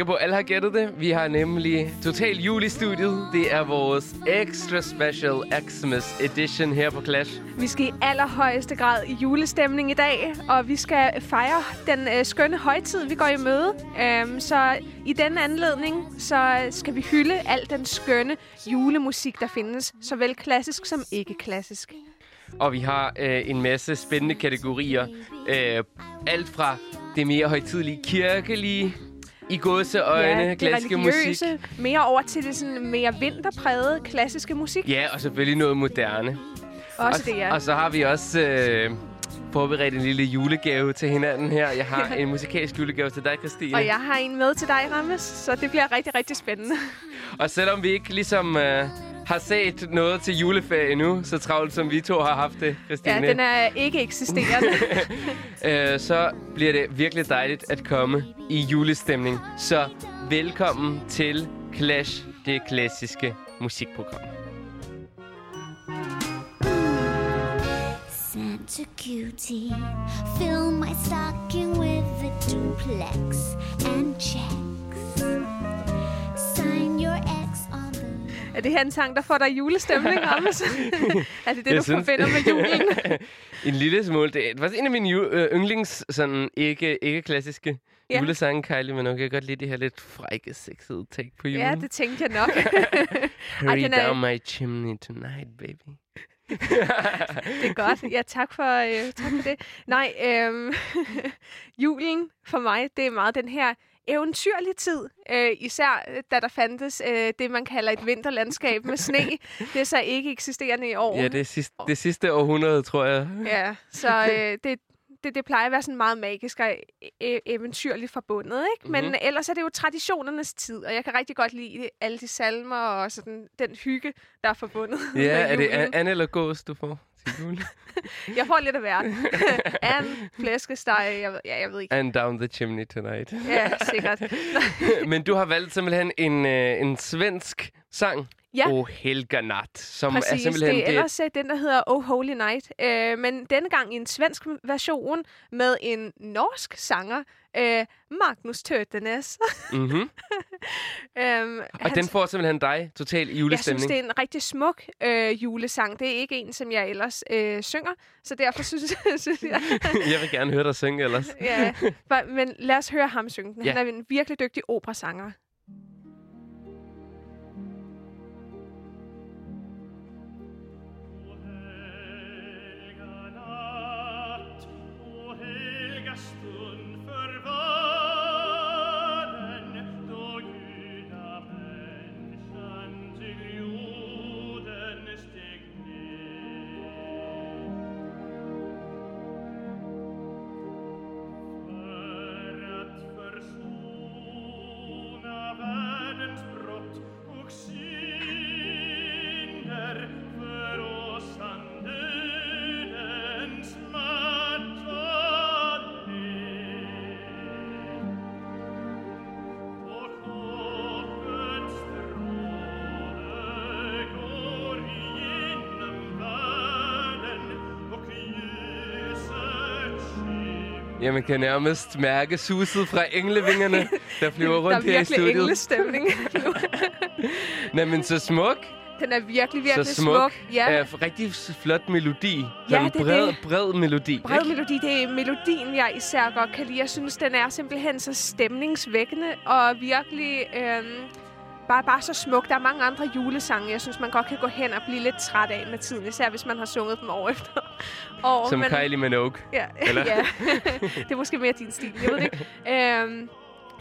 Sikker på, at alle har gættet det. Vi har nemlig Total Jul i studiet. Det er vores extra special Xmas edition her på Clash. Vi skal i allerhøjeste grad i julestemning i dag, og vi skal fejre den øh, skønne højtid, vi går i møde. Øhm, så i denne anledning, så skal vi hylde al den skønne julemusik, der findes, såvel klassisk som ikke klassisk. Og vi har øh, en masse spændende kategorier. Øh, alt fra det mere højtidlige kirkelige, i godseøjne, det klassiske musik. mere over til det sådan mere vinterprægede klassiske musik. Ja, og selvfølgelig noget moderne. Også og, det, ja. og så har vi også øh, forberedt en lille julegave til hinanden her. Jeg har en musikalsk julegave til dig, Christine. Og jeg har en med til dig, Rammes, så det bliver rigtig, rigtig spændende. Og selvom vi ikke ligesom øh, har set noget til juleferie endnu, så travlt som vi to har haft det, Christine, Ja, den er ikke eksisterende. øh, så bliver det virkelig dejligt at komme i julestemning. Så velkommen til Clash, det klassiske musikprogram. Santa cutie, fill my stocking with a duplex and checks. Er det her en sang, der får dig julestemning, Rammes? er det det, Jeg du synes- forbinder med julen? en lille smule. Det faktisk en af mine ju- øh, yndlings, sådan ikke, ikke klassiske Ja. julesange, Kylie, men nu kan jeg godt lide det her lidt frække, sexede take på julen. ja, det tænkte jeg nok. Hurry den er- down my chimney tonight, baby. det er godt. Ja, tak for, øh, tak for det. Nej, øh, julen for mig, det er meget den her eventyrlige tid. Øh, især øh, da der fandtes øh, det, man kalder et vinterlandskab med sne. Det er så ikke eksisterende i år. Ja, det er sidste, det sidste århundrede, tror jeg. Ja, så øh, det, det, det plejer at være sådan meget magisk og e- eventyrligt forbundet, ikke? Men Mhm. ellers er det jo traditionernes tid, og jeg kan rigtig godt lide alle de salmer og sådan den hygge, der er forbundet med Ja, er det an- Anne eller Gås, du får til jul? Jeg får lidt af hvert. An, flæskesteg, jeg ja, jeg ved ikke. And down the chimney tonight. Ja, sikkert. Men du har valgt simpelthen en, øh, en svensk sang. Ja. O Helga Nat, som Præcis, er simpelthen det er ellers øh, den, der hedder Oh Holy Night. Øh, men denne gang i en svensk version med en norsk sanger, øh, Magnus Tøtenes. mm-hmm. øhm, Og den får simpelthen dig total i Jeg julestemning. synes, det er en rigtig smuk øh, julesang. Det er ikke en, som jeg ellers øh, synger, så derfor synes, synes jeg... jeg vil gerne høre dig synge ellers. ja, men lad os høre ham synge den. Ja. Han er en virkelig dygtig operasanger. Ja, man kan nærmest mærke suset fra englevingerne, der flyver Der er rundt her i virkelig studiet. englestemning nu. Nej, men så smuk. Den er virkelig, virkelig så smuk. Ja, Ja. rigtig s- flot melodi. Ja, er bred, det. bred melodi. Bred ikke? melodi, det er melodien, jeg især godt kan lide. Jeg synes, den er simpelthen så stemningsvækkende og virkelig øhm, bare, bare så smuk. Der er mange andre julesange, jeg synes, man godt kan gå hen og blive lidt træt af med tiden. Især hvis man har sunget dem år efter år. Som Kylie Minogue. Ja, Eller? ja. det er måske mere din stil, jeg ved det ikke. Øhm,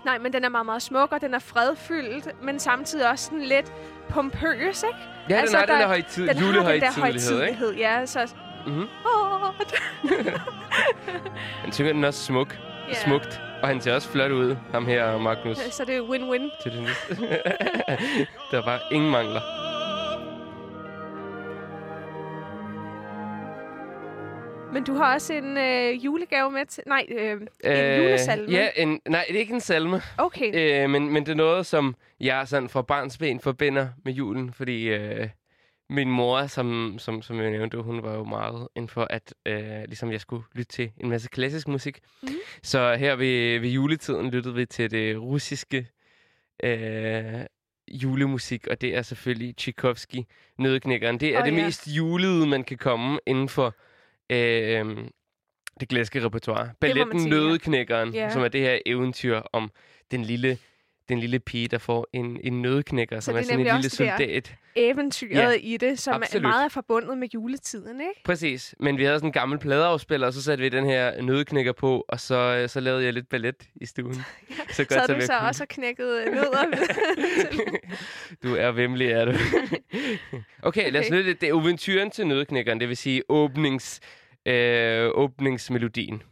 nej, men den er meget, meget smuk, og den er fredfyldt, men samtidig også sådan lidt pompøs, ikke? Ja, Altså, den har den der- der højtid, Den har den der ikke? ja. Så, Mhm. åh, Han synger den også smuk. ja. Smukt. Og han ser også flot ud, ham her, Magnus. Så det er win-win. det næste. der var ingen mangler. Men du har også en øh, julegave med til... Nej, øh, en julesalme. Ja, en, nej, det er ikke en salme, Okay. øh, men, men det er noget, som jeg sådan fra barnsben forbinder med julen, fordi øh, min mor, som, som, som jeg nævnte, hun var jo meget inden for, at øh, ligesom jeg skulle lytte til en masse klassisk musik. Mhm. Så her ved, ved juletiden lyttede vi til det russiske øh, julemusik, og det er selvfølgelig Tchaikovsky, Nødknækkeren. Det er Åh, det ja. mest julede, man kan komme inden for øh, det klassiske repertoire. Balletten. Nødknækkeren, Ja. som er det her eventyr om den lille, den lille pige, der får en, en nødknækker, som det er sådan en lille soldat. Eventyret Ja, i det, som absolut. er meget er forbundet med juletiden, ikke? Præcis. Men vi havde sådan en gammel pladeafspiller, og så satte vi den her nødknækker på, og så, øh, så lavede jeg lidt ballet i stuen. så godt, Så som du så også knækket øh, nødder. Du er vemmelig, er du. okay, lad os lytte. Det er til nødknækkeren, det vil sige åbnings, øh, åbningsmelodien.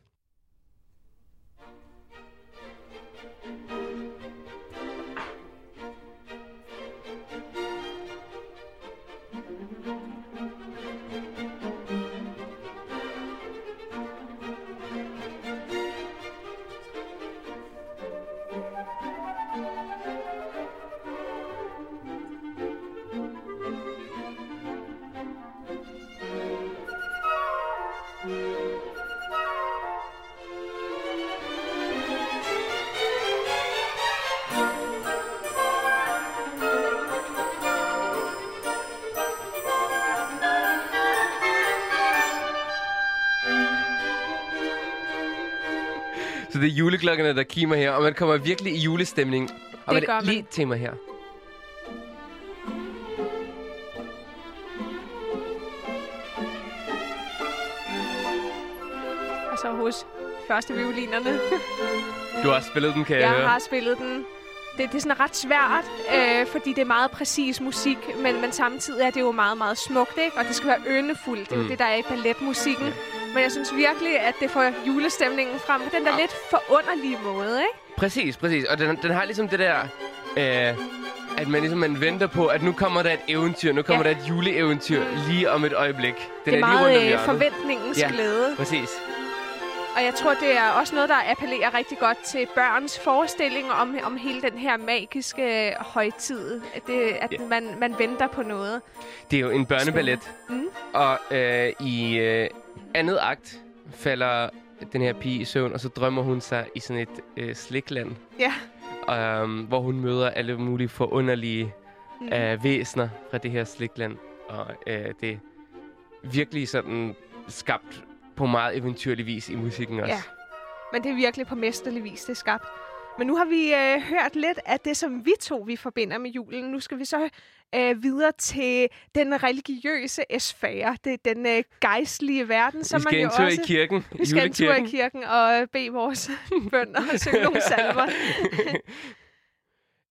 Juleklokkerne, der kimer her, og man kommer virkelig i julestemning. Og Det hvad gør er man. lige mig her. og så hos første violinerne. Du har spillet den, kan jeg, Jeg høre. har spillet den. Det, det er sådan ret svært, øh, fordi det er meget præcis musik, men, men samtidig er det jo meget, meget smukt, ikke? Og det skal være yndefuldt. Det er jo Mm. det, der er i balletmusikken. Men jeg synes virkelig, at det får julestemningen frem på den der Ja. lidt forunderlige måde, ikke? Præcis, præcis. Og den, den har ligesom det der... Øh, at man ligesom man venter på, at nu kommer der et eventyr, nu kommer Ja. der et juleeventyr lige om et øjeblik. Den det er lige rundt om meget øh, forventningens Ja. glæde. Præcis. Og jeg tror, det er også noget, der appellerer rigtig godt til børns forestillinger om, om hele den her magiske højtid. At, det, at Ja. man, man venter på noget. Det er jo en børneballet. Mm. Og øh, i øh, andet akt falder den her pige i søvn, og så drømmer hun sig i sådan et øh, slikland, Ja. øh, hvor hun møder alle mulige forunderlige Mm. øh, væsener fra det her slikland. Og øh, det er virkelig sådan skabt på meget eventyrlig vis i musikken også. Ja. Men det er virkelig på mesterlig vis, det er skabt. Men nu har vi øh, hørt lidt af det, som vi to vi forbinder med julen. Nu skal vi så øh, videre til den religiøse sfære. Det den øh, gejstlige verden, som vi skal man en jo tur også... i kirken, Vi skal en tur i kirken og øh, bede vores bønder og synge nogle salmer.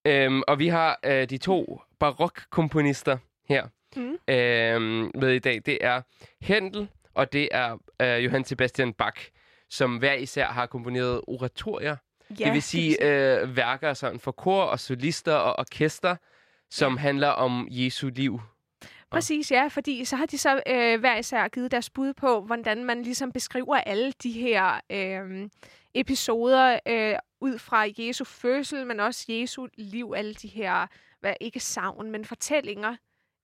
øhm, og vi har øh, de to barokkomponister her Mm. øhm, med i dag. Det er Händel, og det er øh, Johann Sebastian Bach, som hver især har komponeret oratorier. Ja, det vil sige øh, værker sådan for kor og solister og orkester, som ja. handler om Jesu liv. Præcis, ja, fordi så har de så øh, hver især givet deres bud på, hvordan man ligesom beskriver alle de her øh, episoder øh, ud fra Jesu fødsel, men også Jesu liv, alle de her, hvad, ikke savn, men fortællinger,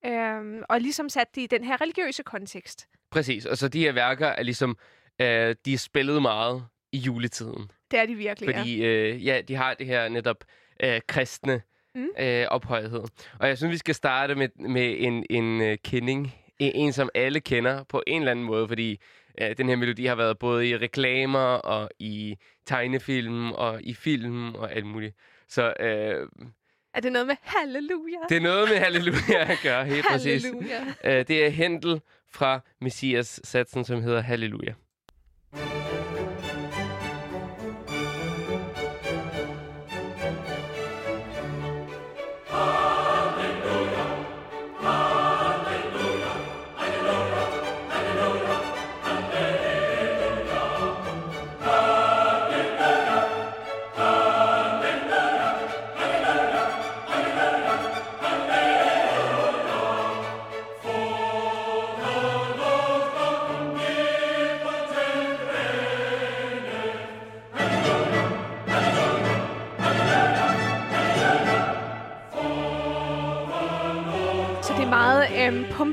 øh, og ligesom sat det i den her religiøse kontekst. Præcis, og så de her værker er ligesom, øh, de er spillet meget. i juletiden. Det er de virkelig, Fordi øh, ja, de har det her netop øh, kristne Mm. øh, ophøjethed. Og jeg synes, vi skal starte med, med en, en øh, kending. En, en, som alle kender på en eller anden måde, fordi øh, den her melodi har været både i reklamer og i tegnefilm og i film og alt muligt. Så øh. Er det noget med halleluja? det er noget med halleluja at gøre, helt præcis. halleluja. Øh, det er Händel fra Messias-satsen, som hedder Halleluja.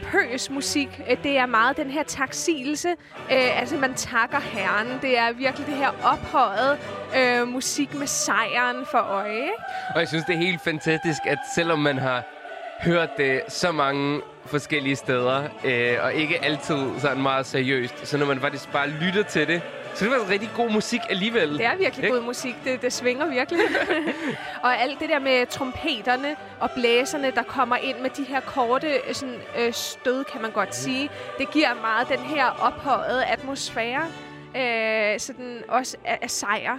Pompøs musik. Øh, det er meget den her taksigelse. Øh, altså, man takker herren. Det er virkelig det her ophøjet øh, musik med sejren for øje. Ikke? Og jeg synes, det er helt fantastisk, at selvom man har hørt det så mange forskellige steder, øh, og ikke altid sådan meget seriøst, så når man faktisk bare lytter til det, så er det faktisk rigtig god musik alligevel. Det er virkelig Ikke? god musik. Det, det svinger virkelig. og alt det der med trompeterne og blæserne, der kommer ind med de her korte øh, sådan, øh, stød, kan man godt sige. Det giver meget den her ophøjede atmosfære. Øh, sådan også af, af sejr.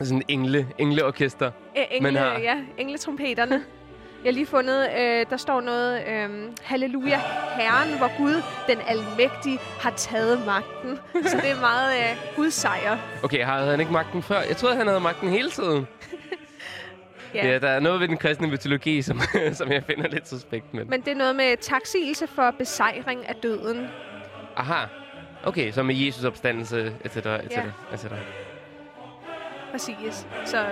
Sådan en engle, engleorkester. Øh, engle, har- ja, engletrompeterne. Jeg har lige fundet, øh, der står noget, øh, Halleluja, Herren, hvor Gud, den almægtige, har taget magten. Så det er meget øh, Guds sejr. Okay, havde han ikke magten før? Jeg troede, han havde magten hele tiden. Ja. Ja, der er noget ved den kristne mytologi, som, som jeg finder lidt suspekt med. Men det er noget med taksigelse for besejring af døden. Aha. Okay, så med Jesus opstandelse, etc., etc., Ja. etc. Præcis. Så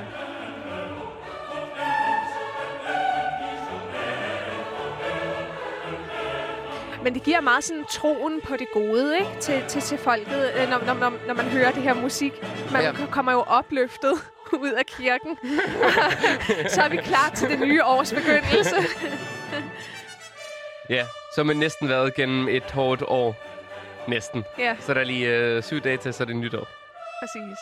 Men det giver meget sådan troen på det gode, ikke? Til, til, til folket, øh, når, når, når, når man hører det her musik. Man Ja. kommer jo opløftet ud af kirken. så er vi klar til det nye års begyndelse. Ja, så har man næsten været gennem et hårdt år. Næsten. ja, Så er der lige øh, syv dage til, så er det nytår. præcis.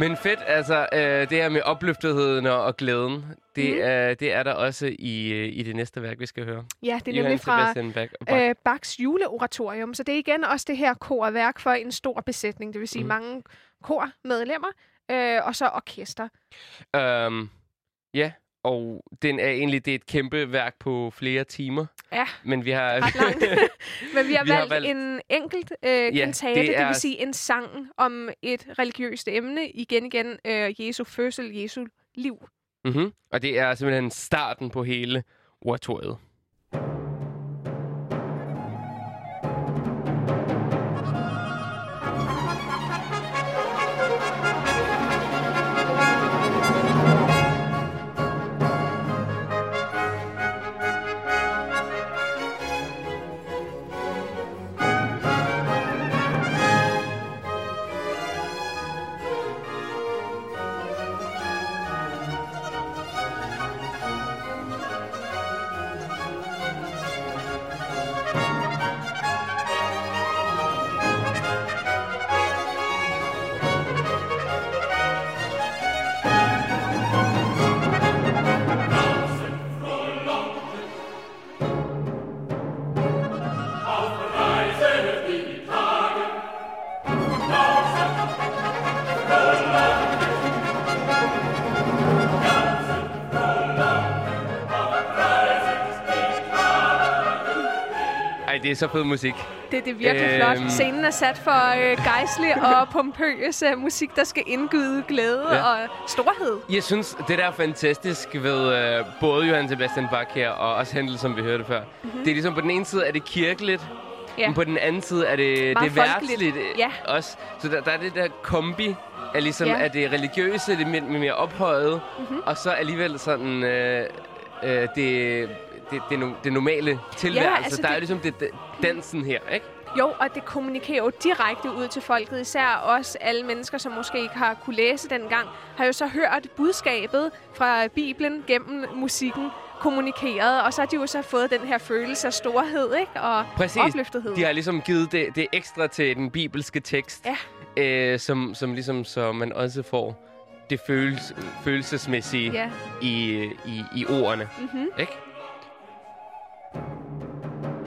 Men fedt, altså øh, det her med opløftetheden og, og glæden, det, mm. er, det er der også i, øh, i det næste værk, vi skal høre. Ja, det er nemlig fra Bach. øh, Bachs juleoratorium. Så det er igen også det her korværk for en stor besætning. Det vil sige Mhm. mange kormedlemmer øh, og så orkester. Øhm, ja, og den er egentlig det er et kæmpe værk på flere timer. Ja, Men vi har... ret langt. Men vi har Vi har valgt, valgt- en enkelt øh, Ja, kantate, det det, det er- vil sige en sang om et religiøst emne. Igen igen, øh, Jesu fødsel, Jesu liv. mm-hmm. Og det er simpelthen starten på hele oratoriet. Det er så fed musik. Det, det er virkelig Øhm. flot. Scenen er sat for øh, gejstlig og pompøs øh, musik, der skal indgyde glæde Ja. og storhed. Jeg synes, det der er fantastisk ved øh, både Johann Sebastian Bach her, og også Händel, som vi hørte før. Mm-hmm. Det er ligesom, på den ene side er det kirkeligt, Ja. men på den anden side er det, Meget det er værtsligt øh, Ja. også. Så der, der er det der kombi af ligesom, Ja. at det religiøse, det er mere, mere ophøjet, mm-hmm. og så alligevel sådan, øh, øh, det, det, det, no, det normale tilværelse. altså der er det- jo ligesom det, det, dansen her, ikke? Jo, og det kommunikerer jo direkte ud til folket. Især også alle mennesker, som måske ikke har kunne læse dengang, har jo så hørt budskabet fra Bibelen gennem musikken kommunikeret, og så har de jo så fået den her følelse af storhed, ikke? Og Præcis. opløftethed. De har ligesom givet det, det ekstra til den bibelske tekst, Ja. øh, som, som ligesom så man også får det føles, følelsesmæssige Ja. i, i, i ordene. Mm-hmm. Ikke?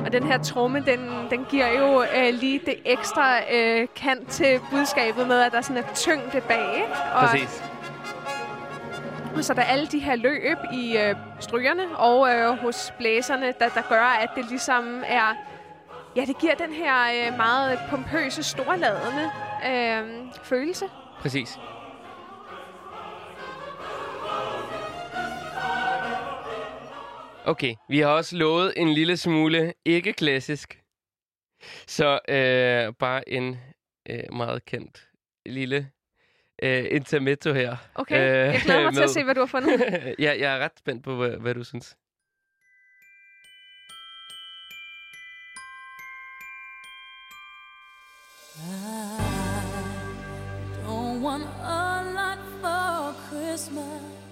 Og den her tromme, den, den giver jo øh, lige det ekstra øh, kant til budskabet med, at der sådan er tyngde bag, ikke? Og, Præcis. så er der alle de her løb i øh, strygerne og øh, hos blæserne, der, der gør, at det ligesom er... Ja, det giver den her øh, meget pompøse, storladende øh, følelse. Præcis. Okay, vi har også lovet en lille smule ikke klassisk. Så øh, bare en øh, meget kendt lille øh, intermezzo her. Okay, jeg glæder mig til at se, hvad du har fundet. ja, jeg er ret spændt på, hvad, hvad du synes. Don't want a lot for Christmas.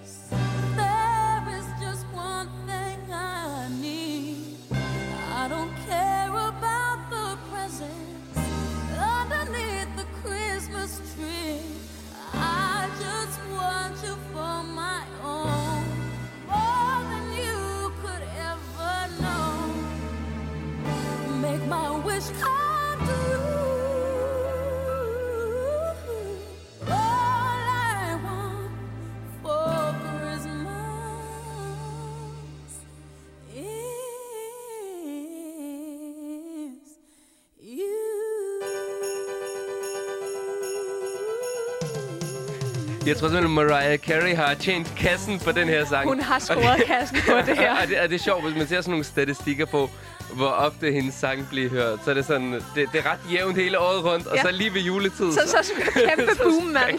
Jeg tror simpelthen, Mariah Carey har tjent kassen på den her sang. Hun har scoret kassen på det her. og, det, og det er sjovt, hvis man ser sådan nogle statistikker på, hvor ofte hendes sang bliver hørt. Så er det sådan, det, det er ret jævnt hele året rundt, og Ja. så lige ved juletid. Så, så kæmpe så boom, mand.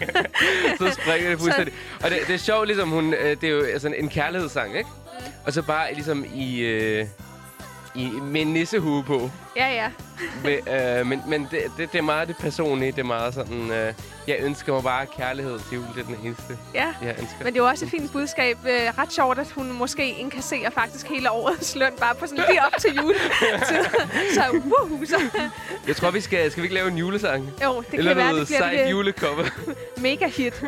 så springer det fuldstændig. Og det, det er sjovt, ligesom hun, øh, det er jo sådan en kærlighedssang, ikke? Og så bare ligesom i, øh, i med en nissehue på. Ja, ja. Med, øh, men men det, det, det er meget det personlige. Det er meget sådan, øh, jeg ønsker mig bare kærlighed til jul. Det er den eneste, ja. jeg ønsker. Men det er jo også et fint budskab. Øh, ret sjovt, at hun måske indkasserer faktisk hele årets løn bare på sådan lige op til jul. så woohoo, så Jeg tror, vi skal, skal vi ikke lave en julesang? jo, det Eller kan være, noget det bliver det julecover. mega hit.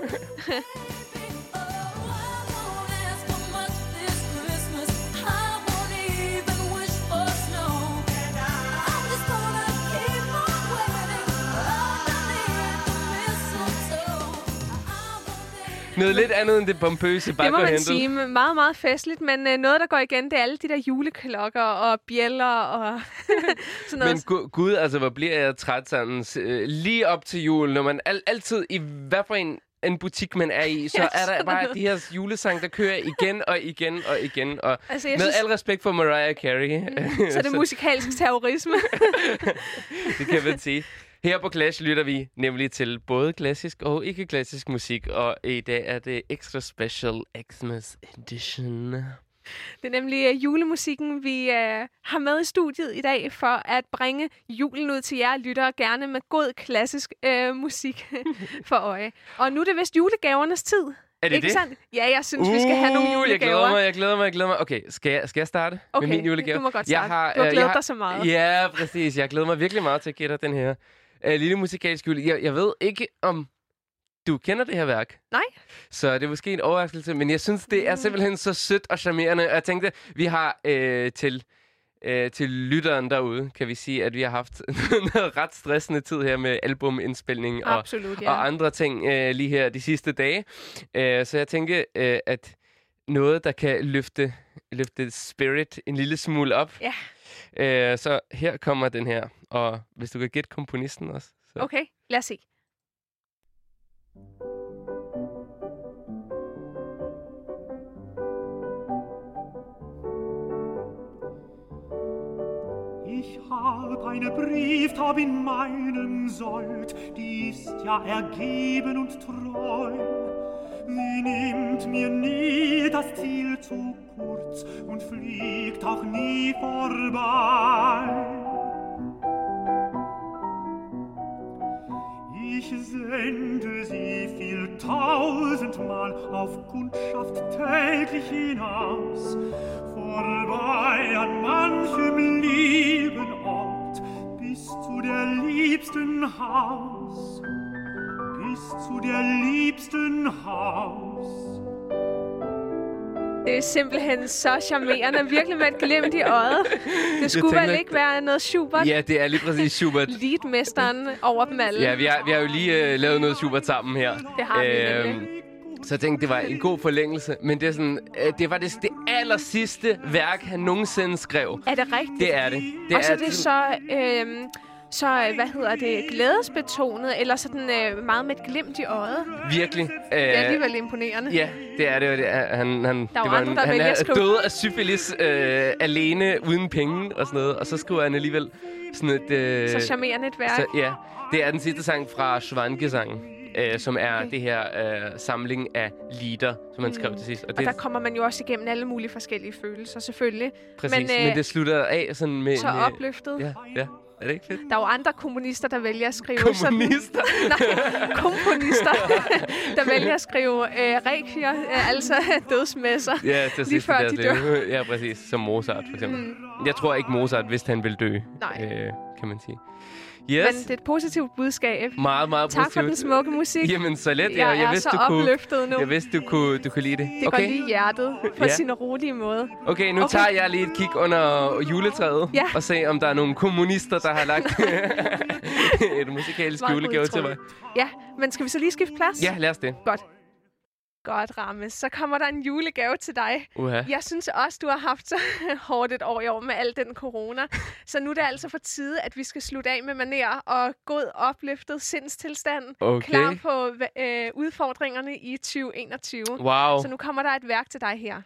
Noget lidt andet end det pompøse Det må man hentet. sige. Meget, meget festligt, men øh, noget, der går igen, det er alle de der juleklokker og bjæller og sådan noget. Men gu- gud, altså, hvor bliver jeg træt sådan øh, lige op til jul, når man al- altid i hvad for en, en butik, man er i, så er der bare de her julesang, der kører igen og igen og igen. Og altså, med synes, al respekt for Mariah Carey, så er det musikalsk terrorisme. det kan man sige. Her på Clash lytter vi nemlig til både klassisk og ikke-klassisk musik, og i dag er det Extra Special Xmas Edition. Det er nemlig uh, julemusikken, vi uh, har med i studiet i dag for at bringe julen ud til jer lyttere, gerne med god klassisk uh, musik for øje. Og nu er det vist julegavernes tid. Er det ikke det? sandt? Ja, jeg synes, vi skal have nogle Uh, julegaver. Jeg glæder mig, jeg glæder mig, jeg glæder mig. Okay, skal jeg, skal jeg starte Okay, med min julegave? du må godt Jeg starte. har, Du har glædet jeg dig så meget. Ja, præcis. Jeg glæder mig virkelig meget til at give dig den her uh, lille musikalsk jule. Jeg, jeg ved ikke, om du kender det her værk. Nej. Så det er måske en overraskelse, men jeg synes, det er simpelthen så sødt og charmerende. Og jeg tænkte, vi har øh, til, øh, til lytteren derude, kan vi sige, at vi har haft noget ret stressende tid her med albumindspilning og, Absolut, ja. og andre ting øh, lige her de sidste dage. Øh, så jeg tænker, øh, at noget, der kan løfte, løfte spirit en lille smule op. Ja. Øh, så her kommer den her, og hvis du kan gætte komponisten også. Så. Okay, lad os se. Ich hab eine Brieftab in meinem Sold, die ist ja ergeben und treu. Sie nimmt mir nie das Ziel zu kurz und fliegt auch nie vorbei. Ich sende sie viel tausendmal auf Kundschaft täglich hinaus, vorbei an manchem lieben Ort, bis zu der liebsten Haus, bis zu der liebsten Haus. Det er simpelthen så charmerende. Virkelig med et glimt i øjet. Det skulle tænker vel ikke- være noget Schubert? Ja, det er lige præcis Schubert. Leadmesteren over dem alle. Ja, vi har, vi har jo lige øh, lavet noget Schubert sammen her. Det har vi nemlig. så jeg tænkte, det var en god forlængelse. Men det, er sådan, øh, det var det, det aller sidste værk, han nogensinde skrev. Er det rigtigt? Det er det. det og så er det sådan- så, øhm, så, øh, hvad hedder det, glædesbetonet, eller sådan øh, meget med et glimt i øjet. Virkelig. Øh, Det er alligevel imponerende. Ja, det er det. er, han, han, jo det var andre, der han er skrive- døde af syfilis øh, alene, uden penge og sådan noget. Og så skriver han alligevel sådan et... Øh, Så charmerende et værk. så, ja, det er den sidste sang fra Schwanke-sangen. Øh, som er Okay. det her øh, samling af lieder, som han skrev til sidst. Og Og det der kommer man jo også igennem alle mulige forskellige følelser, selvfølgelig. præcis, men, men, men øh, det slutter af sådan med... Så en, øh, opløftet. Ja, ja. Er det ikke fedt? Der er jo andre kommunister, der vælger at skrive Kommunister. sådan... Nej, komponister, der vælger at skrive øh, requier, øh, altså dødsmesser. Ja, til sidst før de dør. Ja, præcis. Som Mozart, for eksempel. Mm. Jeg tror ikke, Mozart vidste, han ville dø. Nej. Øh, kan man sige. Men Yes. det er et positivt budskab. Meget, meget Tak for den positivt. smukke musik. Jamen, så let. Jeg jeg er vidste, så du kunne, opløftet nu. Jeg vidste, du kunne, du kunne lide det. Det okay. går lige i hjertet på Ja. sin rolige måde. Okay, nu Okay. tager jeg lige et kig under juletræet. Ja. Og se, om der er nogle kommunister, der har lagt et musikalsk Meget julegave til mig. Ja, men skal vi så lige skifte plads? Ja, lad os det. Godt. Godt, Rammes. Så kommer der en julegave til dig. Uha. Jeg synes også, du har haft så hårdt et år i år med al den corona. Så nu er det altså for tide, at vi skal slutte af med maner og god opløftet sindstilstand. Okay. Klar på øh, udfordringerne i 2021. Wow. Så nu kommer der et værk til dig her.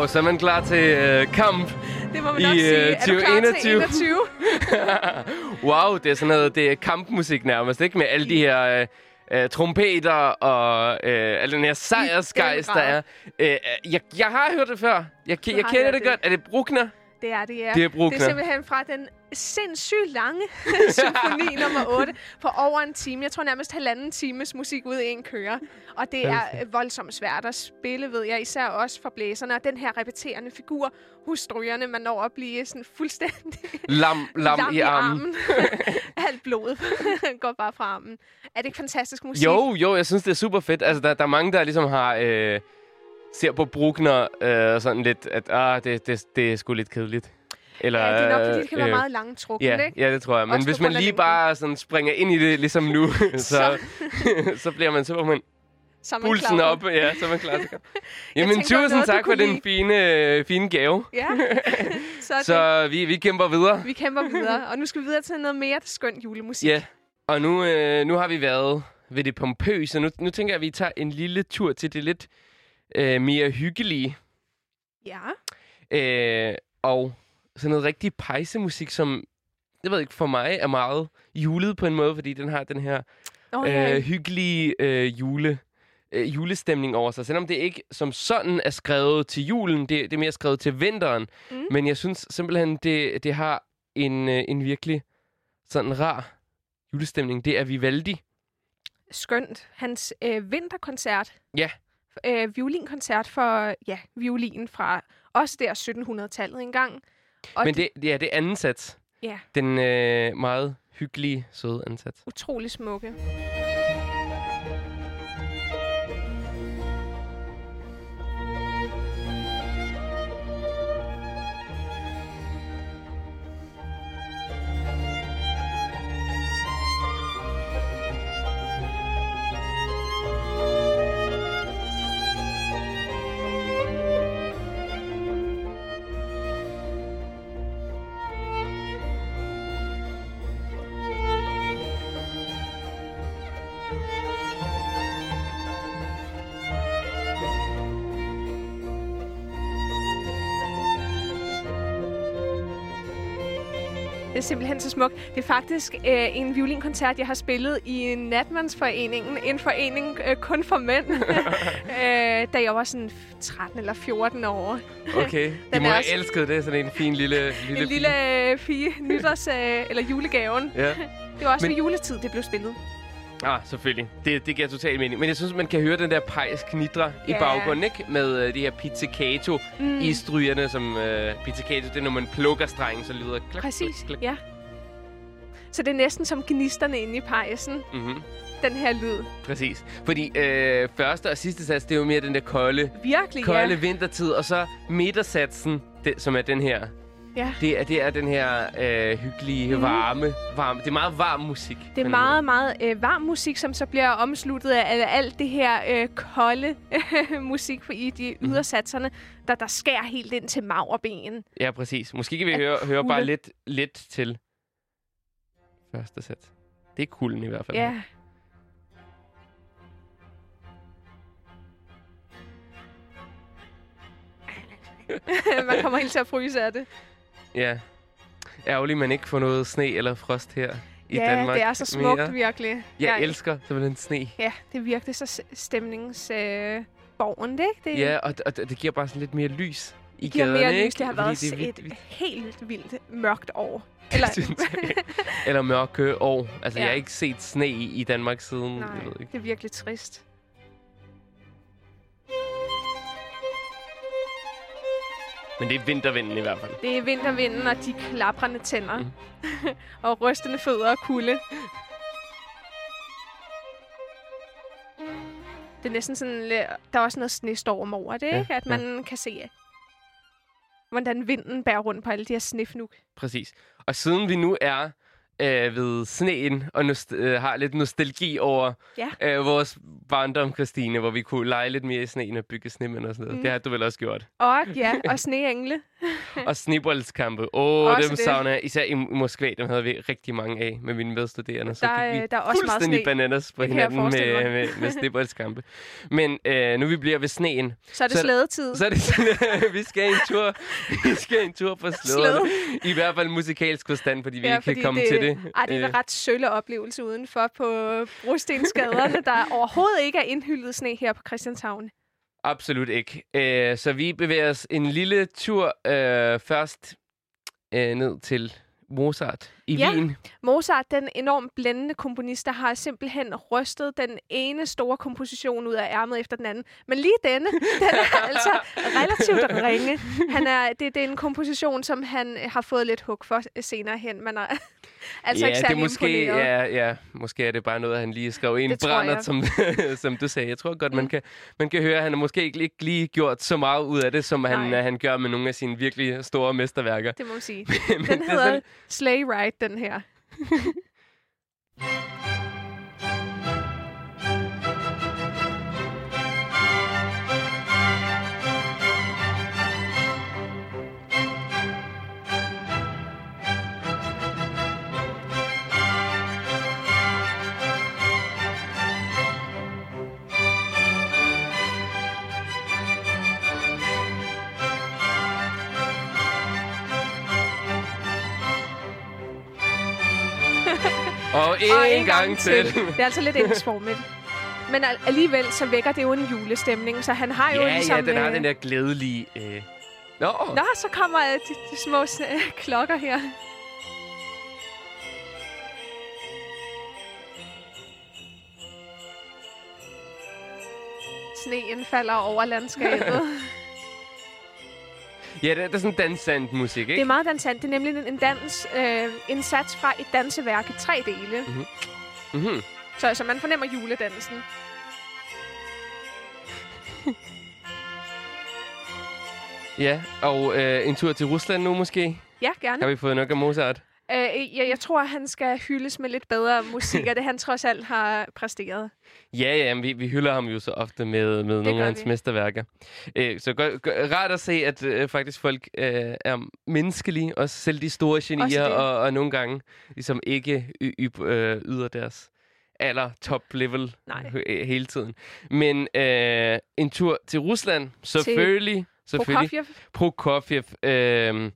Wow, så er man klar til øh, kamp. Det må man I, nok sige. øh, Er klar til 2021? 21? wow, det er sådan noget, det er kampmusik nærmest, ikke? Med alle de her øh, øh, trompeter og øh, al den her sejrsgejst, der er. Øh, jeg, jeg har hørt det før. Jeg, jeg har kender det det. godt. Er det Bruckner? Det er det, ja. Det er Bruckner. Det er simpelthen fra den sindssygt lange symfoni nummer 8 på over en time. Jeg tror nærmest halvanden times musik ud i en køre. Og det er voldsomt svært at spille, ved jeg. Især også for blæserne. Og den her repeterende figur hos strygerne, man når at blive sådan fuldstændig Lam, lam, lam i armen. Alt blodet går bare fra armen. Er det ikke fantastisk musik? Jo, jo, jeg synes, det er super fedt. Altså, der, der er mange, der ligesom har... Øh, ser på Bruckner øh, sådan lidt, at ah, det, det, det er sgu lidt kedeligt. Eller, Ja, det er nok, fordi det kan være øh, meget langtrukken, Ja, ikke? ja, det tror jeg. Men Også hvis man lige længden. bare sådan springer ind i det, ligesom nu, så, så bliver man simpelthen Så man pulsen klar. op. Ja, så er man klar til. Jamen, var tusind noget, tak for den fine, øh, fine gave. Ja, så, Så vi, vi kæmper videre. vi kæmper videre. Og nu skal vi videre til noget mere skønt julemusik. Ja, og nu, øh, nu har vi været ved det pompøse. Nu, nu tænker jeg, at vi tager en lille tur til det lidt øh, mere hyggelige. Ja. Øh, og sådan noget rigtig pejsemusik, som jeg ved ikke, for mig er meget julet på en måde, fordi den har den her Oh, ja. øh, hyggelige øh, jule, øh, julestemning over sig. Selvom det ikke som sådan er skrevet til julen, det, det er mere skrevet til vinteren. Mm. Men jeg synes simpelthen, det, det har en, øh, en virkelig sådan rar julestemning. Det er Vivaldi. Skønt. Hans øh, vinterkoncert. Ja. Øh, violinkoncert for ja, violin fra også der 1700-tallet engang. Og Men det, ja, det er anden sats. Ja. Den øh, meget hyggelige, søde ansats. utrolig smukke. Simpelthen så smukt. Det er faktisk øh, en violinkoncert, jeg har spillet i Natmandsforeningen. En forening øh, kun for mænd. øh, da jeg var sådan 13 eller 14 år. Okay. De må have også- elsket det. Sådan en fin lille... lille En lille øh, pige, nytårs, øh, eller julegaven. Ja. Det var også Men... ved juletid, det blev spillet. Ah, selvfølgelig. Det, det giver totalt mening. Men jeg synes, man kan høre den der pejs knidre i Ja. baggrunden, ikke? Med øh, de her pizzicato mm. i strygerne, som øh, pizzicato, det er, når man plukker strengen, så lyder det klak, Præcis, klak, klak. ja. Så det er næsten som gnisterne inde i pejsen, Mm-hmm. den her lyd. Præcis. Fordi øh, første og sidste sats, det er jo mere den der kolde, Virkelig, kolde ja. vintertid. Og så midtersatsen, det, som er den her. Ja. Det er, det er den her øh, hyggelige, Mhm. varme, varme. Det er meget varm musik. Det er meget, meget øh, varm musik, som så bliver omsluttet af af alt det her øh, kolde musik i de Mhm. ydersatserne, der, der skærer helt ind til maverbenen. måde. Ja, præcis. Måske kan vi høre, høre bare lidt, lidt til første sats. Det er kulden i hvert fald. Ja. Man kommer helt til at fryse af det. Ja. Ærgerligt, man ikke får noget sne eller frost her i ja, Danmark. det er så smukt, mere. virkelig. Jeg elsker simpelthen sne. Ja, det er virkelig så s- stemningsborgen, øh, borgen, det, ikke? Det Ja, og, og det giver bare sådan lidt mere lys i giver gaderne, mere ikke? lys. Det har Fordi været det er et vildt- helt vildt mørkt år. Eller, jeg. Eller mørke år. Altså, Ja. jeg har ikke set sne i, i Danmark siden, nej, jeg ved ikke. det er virkelig trist. Men det er vintervinden i hvert fald. Det er vintervinden og de klaprende tænder. Mm. og rystende fødder og kulde. Det er næsten sådan, der er også noget snestorm over det, Ja, ikke? At ja. man kan se, hvordan vinden bærer rundt på alle de her snefnuk. Præcis. Og siden vi nu er øh, ved sneen og nost- øh, har lidt nostalgi over Ja. øh, vores barndom, Christine, hvor vi kunne lege lidt mere i sneen og bygge snemænd og sådan noget. Mm. Det har du vel også gjort. Og ja, og sneengle. Og sneboldskampe. Åh, oh, Også dem det. savner jeg. Især i Moskva, dem havde vi rigtig mange af med mine medstuderende. Så Der, gik vi øh, der er også meget fuldstændig sne. bananas på kan hinanden med, med, med sneboldskampe. Men øh, nu vi bliver ved sneen, Så er det Så- slædetid. så er det sådan, vi skal en tur, vi skal en tur på slæderne. I hvert fald musikalsk forstand, fordi vi Ja, ikke kan fordi komme det- til det. Ej, det er Øh, en ret sølle oplevelse udenfor på brostensgaderne, der overhovedet ikke er indhyldet sne her på Christianshavn. Absolut ikke. Øh, så vi bevæger os en lille tur øh, først øh, ned til Mozart i Ja. Wien. Mozart, den enormt blændende komponist, der har simpelthen rystet den ene store komposition ud af ærmet efter den anden. Men lige denne, den er altså relativt ringe. Han er, det, det er en komposition, som han har fået lidt hug for senere hen. Man er altså ja, ikke det er måske, imponeret. ja, ja, måske er det bare noget, han lige skrev ind jeg. som, som du sagde. Jeg tror godt, man, Mm. kan, man kan høre, at han har måske ikke, ikke lige gjort så meget ud af det, som han, Nej. han gør med nogle af sine virkelig store mesterværker. Det må man sige. Men Den er hedder sådan- Sleigh Ride, den her. En, en gang, til. Det er altså lidt ensformigt. Men al- alligevel så vækker det jo en julestemning, så han har jo Ja, ligesom... ja, den har øh, den der glædelige... Øh... Nå, Nå, så kommer øh, de, de små øh, klokker her. Sneen falder over landskabet. ja, det er, det er sådan dansant musik, ikke? det er meget dansant. Det er nemlig en, en dans, øh, en sats fra et danseværk i tre dele. Mm-hmm. Så, så man fornemmer juledansen. Ja, og øh, en tur til Rusland nu måske. Ja, gerne. Har vi fået nok af Mozart? Øh, jeg, jeg tror, han skal hyldes med lidt bedre musik, og det han trods alt har præsteret. Ja, ja, men vi, vi hylder ham jo så ofte med, med nogle af hans vi. mesterværker. Øh, så gør, gør, rart at se, at øh, faktisk folk øh, er menneskelige, også selv de store genier, og, og nogle gange ligesom ikke y- y- øh, yder deres aller top level Nej. he- hele tiden. Men øh, en tur til Rusland, selvfølgelig. Selvfølgelig. Prokofjev, Prokofjev. Øh,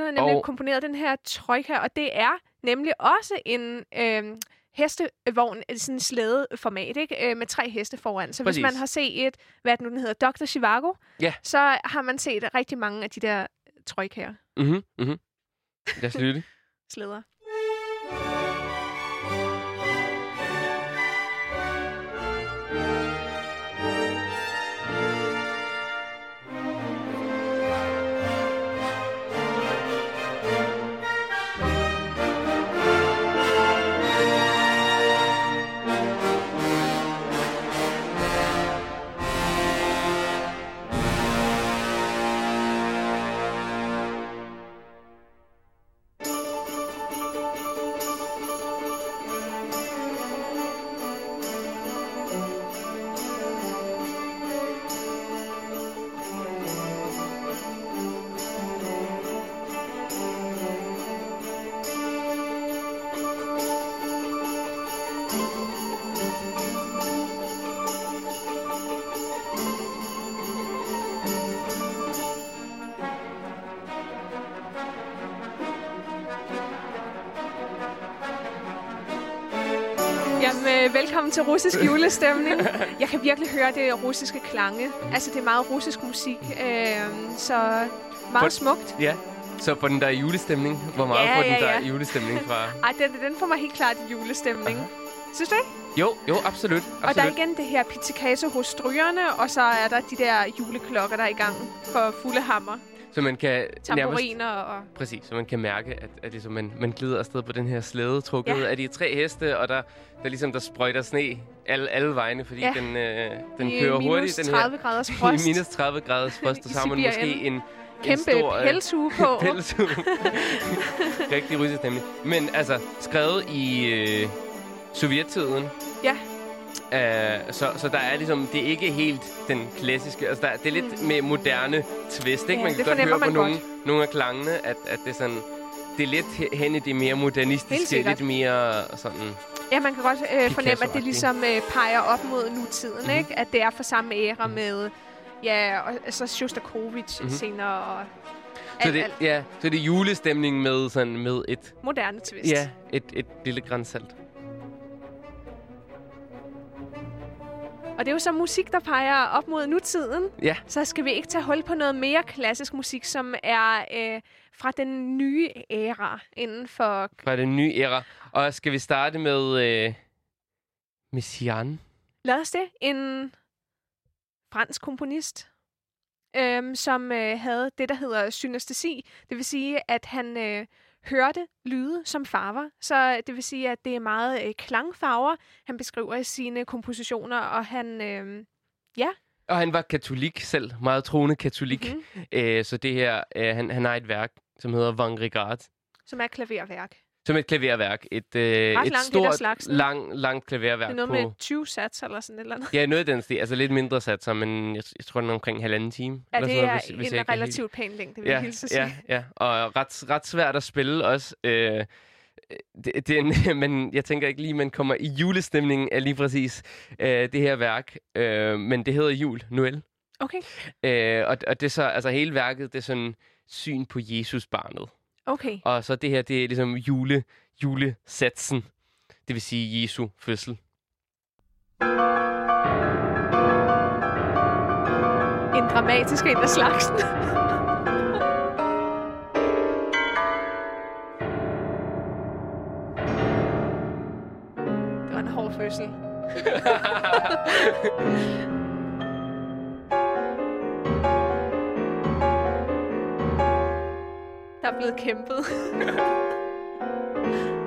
han har nemlig Og- komponeret den her trojka, og det er nemlig også en øh, hestevogn, sådan en slædeformat, ikke? Øh, med tre heste foran. Så Præcis. hvis man har set, hvad er det nu den hedder, Dr. Chivago, Ja. så har man set rigtig mange af de der trojkaer, mhm, mhm. Lad os lytte. slæder. Russisk julestemning. Jeg kan virkelig høre det russiske klange. Altså, det er meget russisk musik, øh, så For- meget smukt. Ja. Så får den der julestemning. Hvor meget Ja, får den ja, der ja. julestemning fra? Ej, den, den får mig helt klart i julestemning. Synes du ikke? Jo, jo, absolut. Og der er absolut. igen det her pizzicato hos strygerne, og så er der de der juleklokker, der er i gang for fulde hammer. Så man kan nærmest... Tamburiner og... Præcis, så man kan mærke, at, at ligesom man, man glider afsted på den her slæde, trukket Ja. af de tre heste, og der, der ligesom der sprøjter sne alle, alle vegne, fordi Ja. den, øh, den i kører hurtigt, den 30 her. graders frost. I minus 30 graders frost, og så har man måske en, Kæmpe en stor, øh, pelshue på. pelshue. Rigtig russisk stemning. Men altså, skrevet i øh, sovjettiden, Ja. Uh, så, så der er ligesom, det er ikke helt den klassiske, altså der, det er lidt Mm. med moderne twist, ikke? Ja, man kan godt høre på nogle, godt. nogle af klangene, at, at det er sådan, det er lidt he- hen i det mere modernistiske, lidt mere sådan, Ja, man kan godt øh, fornemme, at det ligesom øh, peger op mod nutiden, Mhm. mm-hmm. ikke? At det er fra samme æra med, ja, og så Shostakovich Mhm. mm-hmm. senere, og så alt, det, alt ja, så det er julestemning med sådan, med et, moderne twist. ja, et, et lille grænsalt. Og det er jo så musik, der peger op mod nutiden. Ja. Så skal vi ikke tage hul på noget mere klassisk musik, som er øh, fra den nye æra inden for... Fra den nye æra. Og skal vi starte med øh, Messiaen? Lad os det. En fransk komponist, øhm, som øh, havde det, der hedder synestesi. Det vil sige, at han øh, hørte lyde som farver. Så det vil sige, at det er meget øh, klangfarver, han beskriver i sine kompositioner, og han... Øh, Og han var katolik selv, meget troende katolik. mm-hmm, Øh, så det her, øh, han, han har et værk, som hedder Van Regard, som er klaverværk. Som et klaverværk. Et, øh, Ret et langt, det stort, slagsen. lang, langt Det klaverværk er noget på... med 20 sats eller sådan et eller andet. Ja, noget af den stil. Altså lidt mindre satser, men jeg, jeg tror, den er omkring halvanden time. Ja, eller det sådan er noget, hvis, hvis jeg en er helt- relativt pæn længde, vil ja, jeg hilse at sige. ja, ja, og ret, ret svært at spille også. Øh, det, det, er en- men jeg tænker ikke lige, man kommer i julestemningen af lige præcis øh, det her værk. Øh, men det hedder Jul, Noel. Okay, Øh, og, og det er så, altså hele værket, det er sådan syn på Jesus barnet. Okay. Og så det her, det er ligesom jule, julesatsen. Det vil sige Jesu fødsel. En dramatisk en af slagsen. det var en hård fødsel. Der er blevet kæmpet.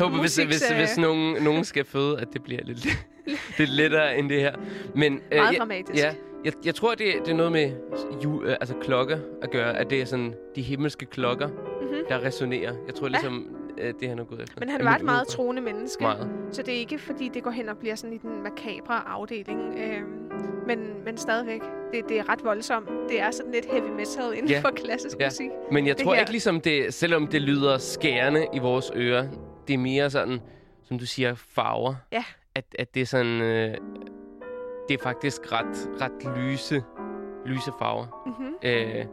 Ja, jeg klassisk håber, hvis, hvis, hvis nogen, nogen skal føde, at det bliver lidt, lidt lettere end det her. Men, øh, Meget jeg, dramatisk. Ja, jeg, jeg tror, det, det er noget med ju, øh, altså klokker at gøre. At det er sådan de himmelske klokker, Mhm. der resonerer. Jeg tror ligesom, øh, det han er gået efter. Men han var et meget troende menneske. Meget. Så det er ikke, fordi det går hen og bliver sådan i den makabre afdeling. Øh, men, men stadigvæk, det, det er ret voldsomt. Det er sådan lidt heavy metal inden Ja. for klassisk Ja. musik. Men jeg Det tror her- ikke ligesom det, selvom det lyder skærende i vores ører, det er mere sådan, som du siger, farver. Ja. At, at det er sådan, øh, det er faktisk ret, ret lyse, lyse farver. Mm-hmm. Øh,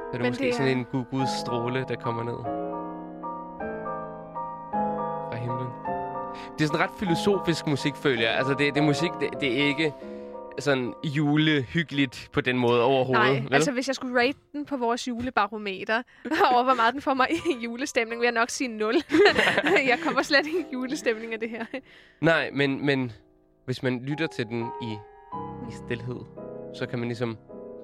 så er det Men måske det sådan er- en gud, guds stråle, der kommer ned fra himlen. Det er sådan ret filosofisk musik, føler jeg. Altså, det, det er musik, det, det er ikke sådan julehyggeligt på den måde overhovedet. Nej, vel? altså hvis jeg skulle rate den på vores julebarometer, over hvor meget den får mig i julestemning, vil jeg nok sige 0. jeg kommer slet ikke i julestemning af det her. Nej, men, men hvis man lytter til den i, i stillhed, så kan man ligesom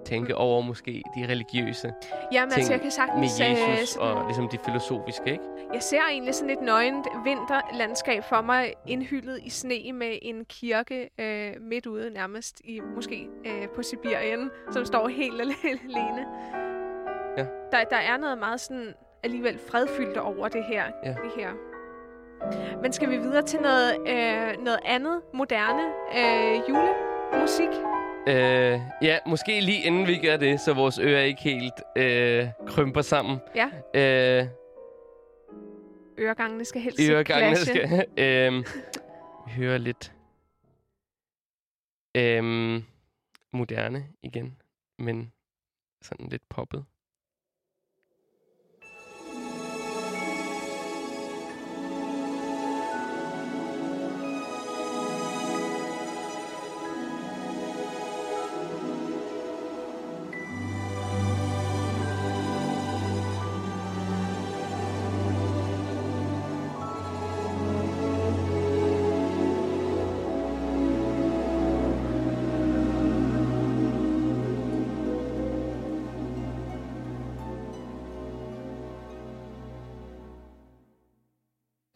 tænke over måske de religiøse Jamen ting altså, jeg kan med sagtens... øh, Jesus og ligesom de filosofiske, ikke? Jeg ser egentlig sådan et nøgent vinterlandskab for mig, indhyldet i sne med en kirke øh, midt ude nærmest, i måske øh, på Sibirien, som står helt alene. Ja. Der, der er noget meget sådan alligevel fredfyldt over det her. Ja. Det her. Men skal vi videre til noget, øh, noget andet moderne øh, julemusik? Øh, ja, måske lige inden vi gør det, så vores ører ikke helt øh, krymper sammen. Ja. Øh, Øregangene skal helst øregangene skal... øh, vi hører lidt øh, moderne igen, men sådan lidt poppet.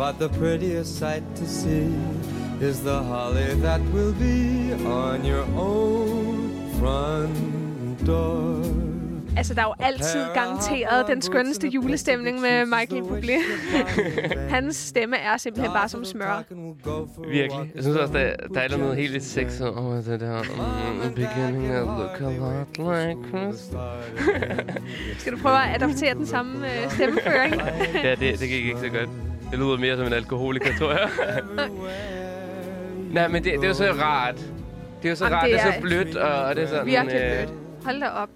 But the prettiest sight to see is the holly that will be on your own front door. Altså, der er jo altid garanteret den skønneste julestemning med Michael Bublé. Hans stemme er simpelthen bare som smør. Virkelig. Jeg synes også, der, der er noget helt lidt sexet over det der. Mm, beginning of look a lot like Christmas. Skal du prøve at adoptere den samme øh, stemmeføring? ja, det, det gik ikke så godt. Det lyder mere som en alkoholiker, tror jeg. Nej, men det, det er jo så rart. Det er jo så Jamen, rart, det det er, er så blødt, og, og det er sådan... Virkelig øh, blødt. Hold da op.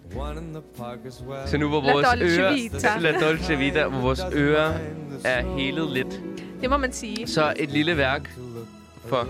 Så nu hvor La vores Dolce ører... Vita. La Dolce Vita, hvor vores ører er helet lidt. Det må man sige. Så et lille værk for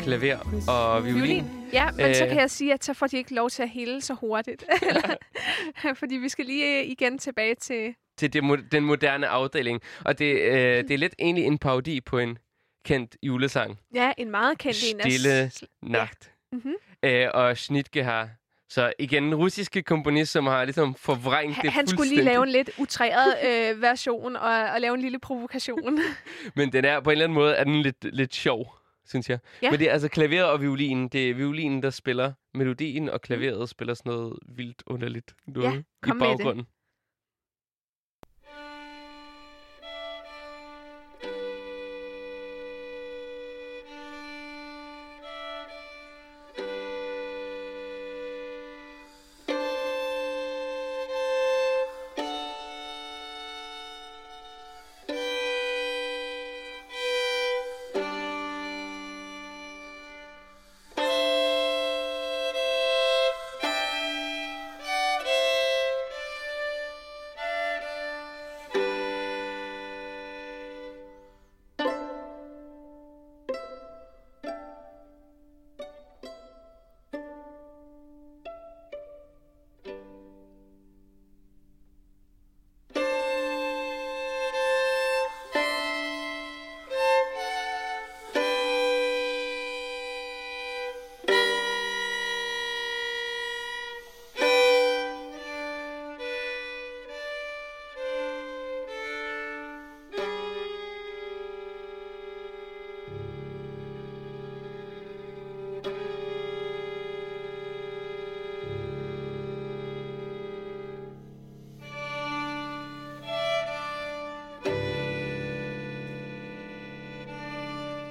klaver og violin. Violin. Ja, men øh. så Øh. kan jeg sige, at så får de ikke lov til at hele så hurtigt. Fordi vi skal lige igen tilbage til... til det, den moderne afdeling. Og det, øh, det er lidt egentlig en parodi på en kendt julesang. Ja, en meget kendt en. Stille s- Nacht. Mhm. Øh, og Schnitke har så igen en russiske komponist, som har ligesom forvrængt Han, det han skulle lige lave en lidt utræret øh, version og, og lave en lille provokation. Men den er på en eller anden måde er den lidt, lidt sjov, synes jeg. Ja. Men det er altså klaveret og violinen. Det er violinen, der spiller melodien, og klaveret spiller sådan noget vildt underligt noget Ja, i baggrunden.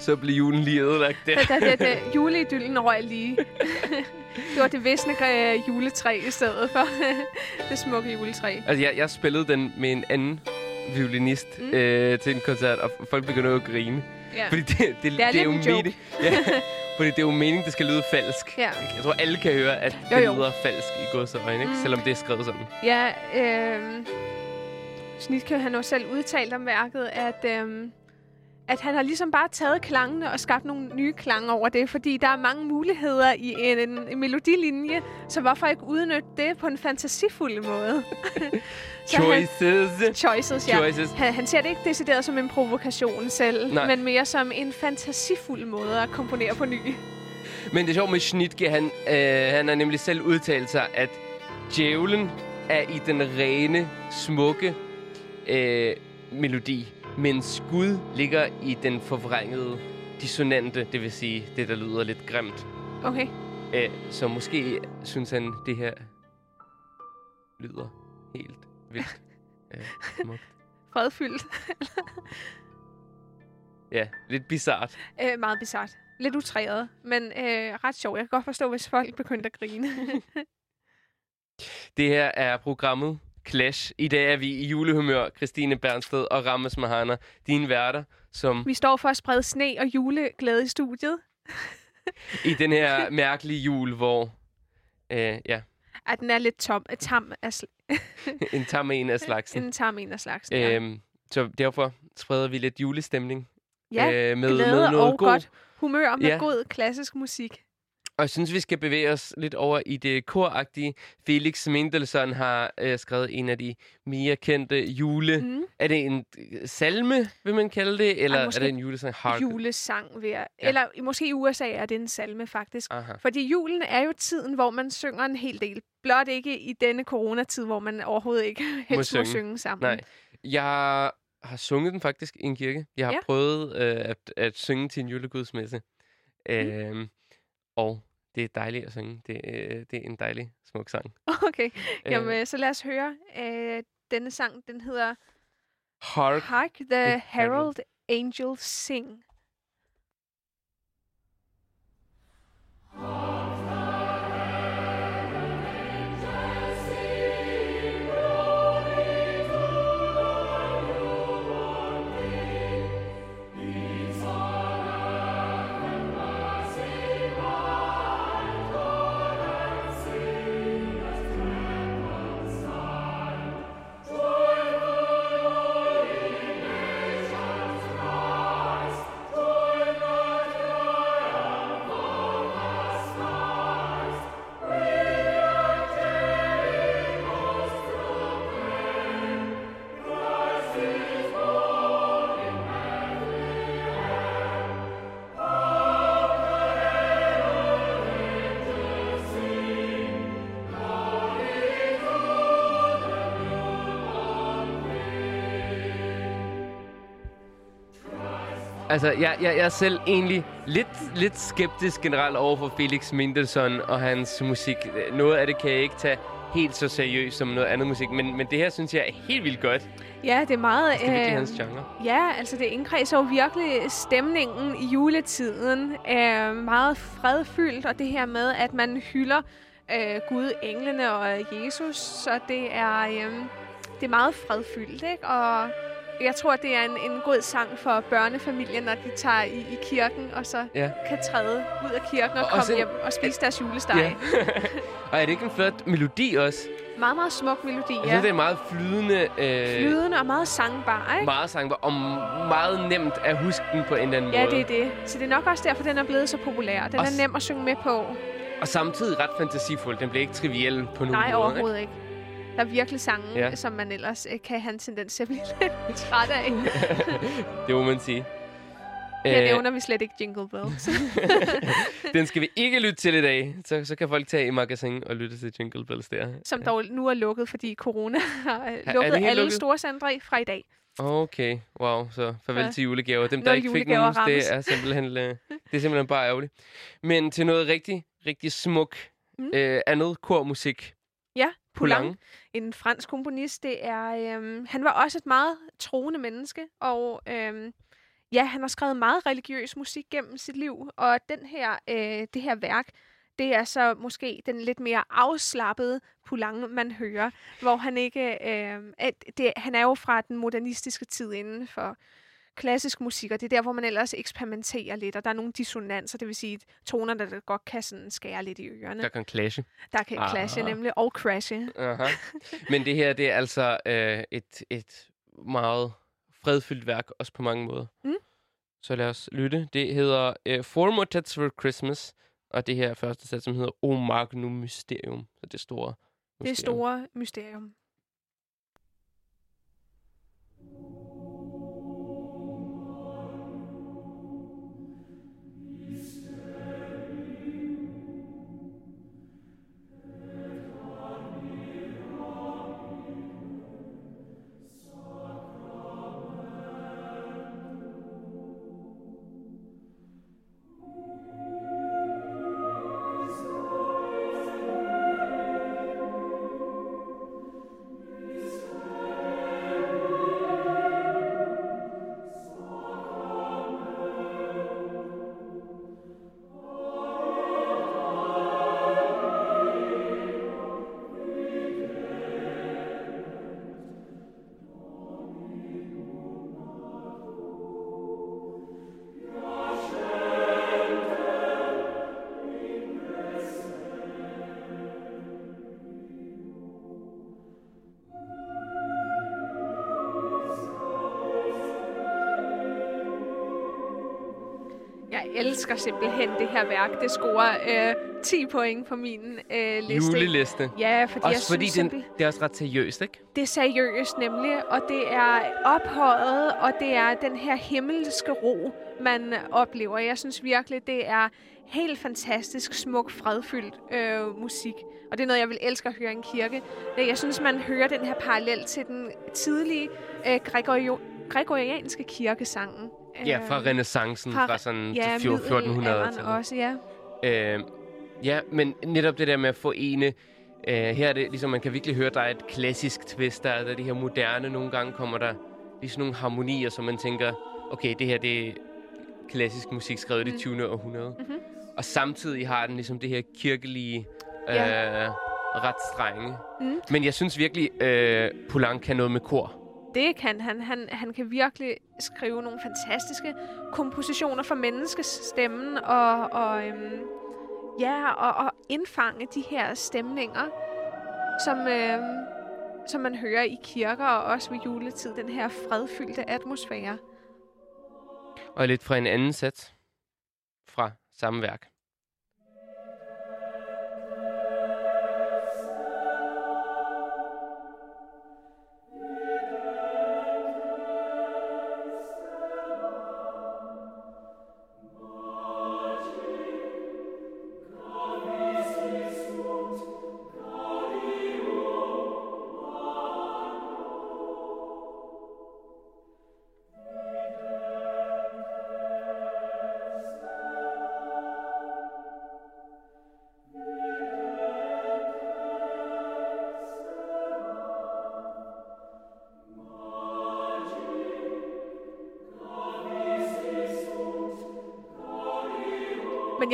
Så blev julen lige ødelagt der. Da, da, da, juleidyllen røg lige. det var det visne øh, juletræ i stedet for det smukke juletræ. Altså, jeg, jeg spillede den med en anden violinist Mm. øh, til en koncert, og folk begynder at grine. Ja. Fordi det, det, det, er det er jo mening, ja, fordi det er jo meningen, det skal lyde falsk. Ja. Jeg tror, alle kan høre, at Jo, det jo. lyder falsk i godsøjne, ikke? Mm. Selvom det er skrevet sådan. Ja, øh, Snitke han har jo selv udtalt om værket, at, øh, at han har ligesom bare taget klangene og skabt nogle nye klange over det, fordi der er mange muligheder i en, en melodilinje, så hvorfor ikke udnytte det på en fantasifuld måde? Så han- Choices. Choices, ja. Choices. Han, han ser det ikke decideret som en provokation selv, Nej. men mere som en fantasifuld måde at komponere på ny. Men det er sjovt med Schnitke, han, øh, han har nemlig selv udtalt sig, at djævlen er i den rene, smukke øh, melodi, mens Gud ligger i den forvrængede, dissonante, det vil sige det, der lyder lidt grimt. Okay. Øh, så måske synes han, det her lyder helt vildt øh, smukt. Fredfyldt. Ja, lidt bizart. Øh, meget bizart. Lidt utræret, men øh, ret sjovt. Jeg kan godt forstå, hvis folk begyndte at grine. Det her er programmet Clash. I dag er vi i julehumør, Christine Bernsted og Rammes Mahana, dine værter, som Vi står for at sprede sne og juleglæde i studiet. i den her mærkelige jul, hvor øh, ja, At den er lidt tom, øh, tam af sl- en tam en af slagsen. en tam en af slagsen. Ja, Øhm, så derfor spreder vi lidt julestemning. ja øh, med, glæde med noget og god. godt humør med Ja. god klassisk musik. Og jeg synes, vi skal bevæge os lidt over i det koragtige. Felix Mendelssohn har øh, skrevet en af de mere kendte jule... Mm. Er det en øh, salme, vil man kalde det? Eller er det en julesang? Hark. Julesang, vil jeg. Ja. Eller måske i USA er det en salme, faktisk. Aha. Fordi julen er jo tiden, hvor man synger en hel del. Blot ikke i denne coronatid, hvor man overhovedet ikke helst må synge. synge sammen. Nej. Jeg har sunget den faktisk i en kirke. Jeg har Ja. prøvet øh, at, at synge til en julegudsmesse. Mm. Øhm, og det er dejligt at synge. Det, øh, det er en dejlig, smuk sang. Okay, Øh, jamen så lad os høre. Øh, denne sang, den hedder Hark. Hark the Herald. Herald Angels Sing. Altså, jeg, jeg, jeg er selv egentlig lidt, lidt skeptisk generelt over for Felix Mendelssohn og hans musik. Noget af det kan jeg ikke tage helt så seriøst som noget andet musik, men, men det her synes jeg er helt vildt godt. Ja, det er meget... Det er virkelig øh, hans genre. Ja, altså det indkredser jo virkelig stemningen i juletiden. Er meget fredfyldt, og det her med, at man hylder øh, Gud, englene og Jesus, så det er, øh, det er meget fredfyldt, ikke? Og jeg tror, det er en, en god sang for børnefamilien, når de tager i, i kirken, og så Ja. kan træde ud af kirken og, Og komme en- hjem og spise deres julesteg. Ja. og er det ikke en flot melodi også? Meget, meget smuk melodi, Jeg ja. synes, det er meget flydende. Øh, Flydende og meget sangbar, ikke? meget sangbar, og meget nemt at huske den på en eller anden Ja, måde. det er det. Så det er nok også derfor, den er blevet så populær. Den Også- er nem at synge med på. Og samtidig ret fantasifuld. Den bliver ikke triviel på nogen Nej, måde. overhovedet ikke. Der er virkelig sange, Ja. ja. som man ellers øh, kan have en tendens til at blive lidt træt af. Det må man sige. Her Øh, nævner vi slet ikke Jingle Bells. den skal vi ikke lytte til i dag. Så, så kan folk tage i magasin og lytte til Jingle Bells der. som dog nu er lukket, fordi corona har øh, lukket alle lukket? store centre fra i dag. Okay, wow. Så farvel Ja. til julegaver. Dem, der Når ikke fik nogen, rammes. det er, simpelthen, øh, det er simpelthen bare ærgerligt. Men til noget rigtig, rigtig smuk Mm. øh, andet kormusik. Ja, Poulenc, Poulenc. en fransk komponist, det er, øhm, han var også et meget troende menneske, og øhm, ja, han har skrevet meget religiøs musik gennem sit liv, og den her, øh, det her værk, det er så måske den lidt mere afslappede Poulenc, man hører, hvor han ikke... Øh, at det, han er jo fra den modernistiske tid inden for klassisk musik, og det er der, hvor man ellers eksperimenterer lidt, og der er nogle dissonanser, det vil sige toner, der godt kan sådan skære lidt i ørerne. Der kan clashe. Der kan Aha. clashe nemlig, og crashe. Aha. Men det her, det er altså øh, et, et meget fredfyldt værk, også på mange måder. Mm. Så lad os lytte. Det hedder øh, Four Motets for Christmas, og det her er første sæt, som hedder O Magnum Mysterium. Så det store Det er store mysterium. Elsker simpelthen det her værk. Det scorer øh, 10 point på min øh, liste. Juleliste. Ja, fordi jeg Også fordi synes simpel- det er også ret seriøst, ikke? det er seriøst nemlig, og det er ophøjet, og det er den her himmelske ro, man oplever. Jeg synes virkelig, det er helt fantastisk, smuk, fredfyldt øh, musik. Og det er noget, jeg vil elske at høre i en kirke. Øh, Jeg synes, man hører den her parallel til den tidlige øh, gregorianske kirkesangen. Ja, fra Øh, renaissancen, fra, fra sådan ja, til 1400 middelalderen til også, ja. Øh, ja, men netop det der med at forene... Øh, her er det ligesom, man kan virkelig høre, der er et klassisk twist, der er, der er det her moderne. Nogle gange kommer der lige sådan nogle harmonier, som man tænker, okay, det her det er klassisk musik skrevet i det 20. århundrede. Mhm. Og samtidig har den ligesom det her kirkelige, øh, Ja. ret strenge. Mm. Men jeg synes virkelig, øh, Poulenc kan noget med kor. Det kan han. han. Han kan virkelig skrive nogle fantastiske kompositioner for menneskestemmen og, og, øhm, ja, og, og indfange de her stemninger, som, øhm, som man hører i kirker og også ved juletid. Den her fredfyldte atmosfære. Og lidt fra en anden sats fra samme værk.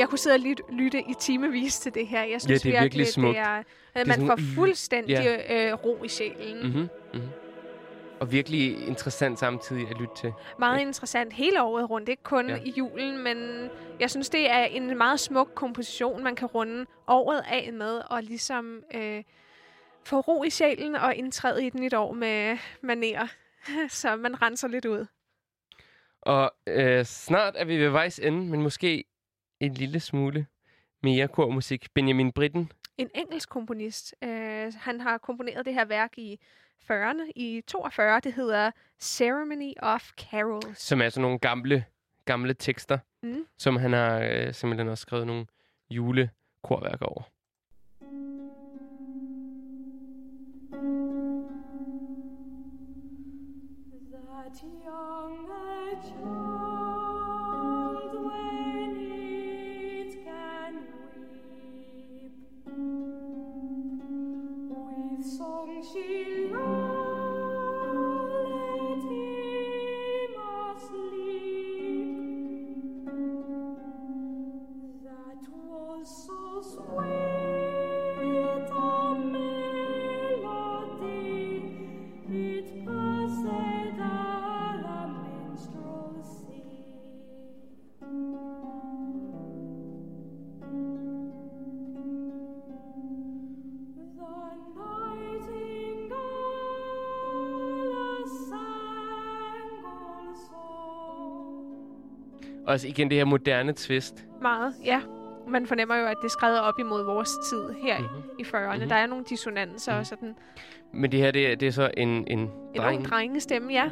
Jeg kunne sidde og lytte, lytte i timevis til det her. Jeg synes det er virkelig smukt. Det er, at man får fuldstændig Ja. øh, ro i sjælen. Mm-hmm. Mm-hmm. Og virkelig interessant samtidig at lytte til. Meget interessant hele året rundt, ikke kun Ja. ja. i julen, men jeg synes, det er en meget smuk komposition, man kan runde året af med, og ligesom øh, få ro i sjælen og indtræde i et nyt år med manerer, så man renser lidt ud. Og øh, snart er vi ved vejs ende, men måske en lille smule mere kormusik. Benjamin Britten. En engelsk komponist, øh, han har komponeret det her værk i 40'erne, i 42, det hedder Ceremony of Carols. som er sådan nogle gamle, gamle tekster, Mm. som han har øh, simpelthen også skrevet nogle julekorværker over. That young Også igen det her moderne twist. Meget, ja. Man fornemmer jo, at det er skrevet op imod vores tid her Mhm. mm-hmm. i 40'erne. Mhm. Mm-hmm. Der er nogle dissonanser Mhm. og sådan. Men det her, det er, det er så en, en En dreng. ung drengestemme, ja,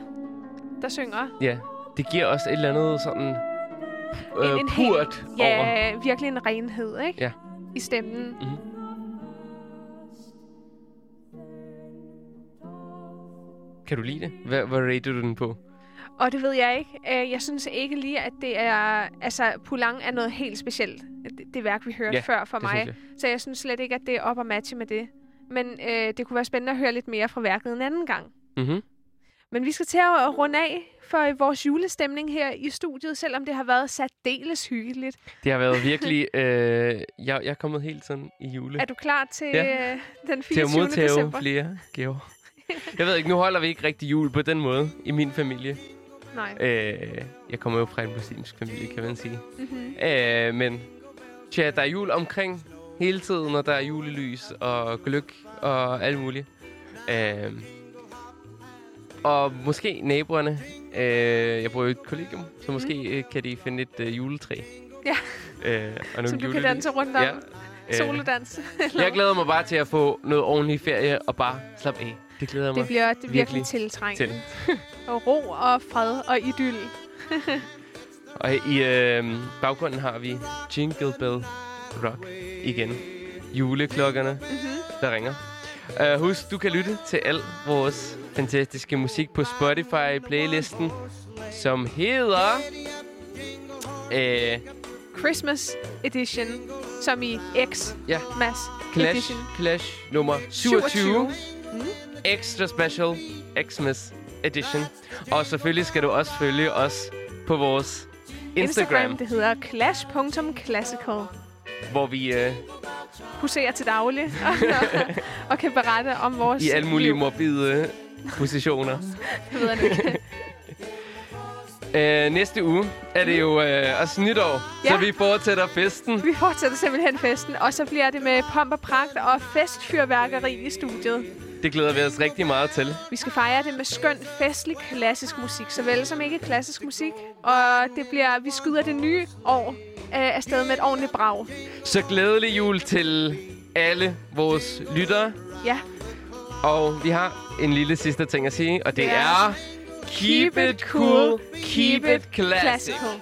der synger. Ja, det giver også et eller andet sådan øh, En- en helt- purt over. Ja, virkelig en renhed, ikke? Ja. I stemmen. Mhm. Kan du lide det? Hvad, hvad rater du den på? Og det ved jeg ikke. Øh, Jeg synes ikke lige, at det er... Altså, Poulang er noget helt specielt. Det, værk, vi hørte Ja, før for mig. jeg. Så jeg synes slet ikke, at det er op at matche med det. Men øh, det kunne være spændende at høre lidt mere fra værket en anden gang. Mm-hmm. Men vi skal til at runde af for vores julestemning her i studiet, selvom det har været særdeles hyggeligt. Det har været virkelig... Øh, jeg, jeg er kommet helt sådan i jule. Er du klar til Ja. øh, den til 24. at modtage december? flere gaver. Jeg ved ikke, nu holder vi ikke rigtig jul på den måde i min familie. Nej. Øh, jeg kommer jo fra en muslimsk familie, kan man sige. Mm-hmm. Øh, men tja, der er jul omkring hele tiden, og der er julelys og gløk og alt muligt. Øh, og måske naboerne. Øh, jeg bor jo i et kollegium, så måske øh, kan de finde et øh, juletræ. Ja. Øh, og nogle Som du kan danse rundt om. Ja. Ja. Solodans. Jeg glæder mig bare til at få noget ordentlig ferie og bare slappe af. Det glæder jeg mig Det bliver det er virkelig, virkelig tiltrængende. til. Og ro og fred og idyll. Og i øh, baggrunden har vi Jingle Bell Rock igen. Juleklokkerne, Mm-hmm. der ringer. Uh, husk, du kan lytte til al vores fantastiske musik på Spotify-playlisten, som hedder... Uh, Christmas Edition, som i X Ja. Mass Clash, Edition. Clash nummer 27. 27. Extra Special Xmas Edition. Og selvfølgelig skal du også følge os på vores Instagram, Instagram, det hedder clash.classical. hvor vi øh, Huserer til daglig og, og kan berette om vores i alle mulige liv. morbide positioner. Det ved jeg ikke. Øh, næste uge er det jo øh, også nytår, Ja. så vi fortsætter festen. Vi fortsætter simpelthen festen, og så bliver det med pomp og pragt og festfyrværkeri i studiet. Det glæder vi os rigtig meget til. Vi skal fejre det med skøn, festlig, klassisk musik, såvel som ikke klassisk musik. Og det bliver, vi skyder det nye år øh, afsted med et ordentligt brag. Så glædelig jul til alle vores lyttere. Ja, Og vi har en lille sidste ting at sige, og det Ja. er... Keep it cool, keep it classic. classical.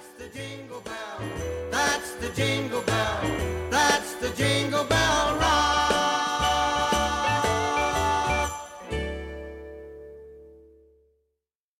That's the jingle bell. That's the jingle bell ride.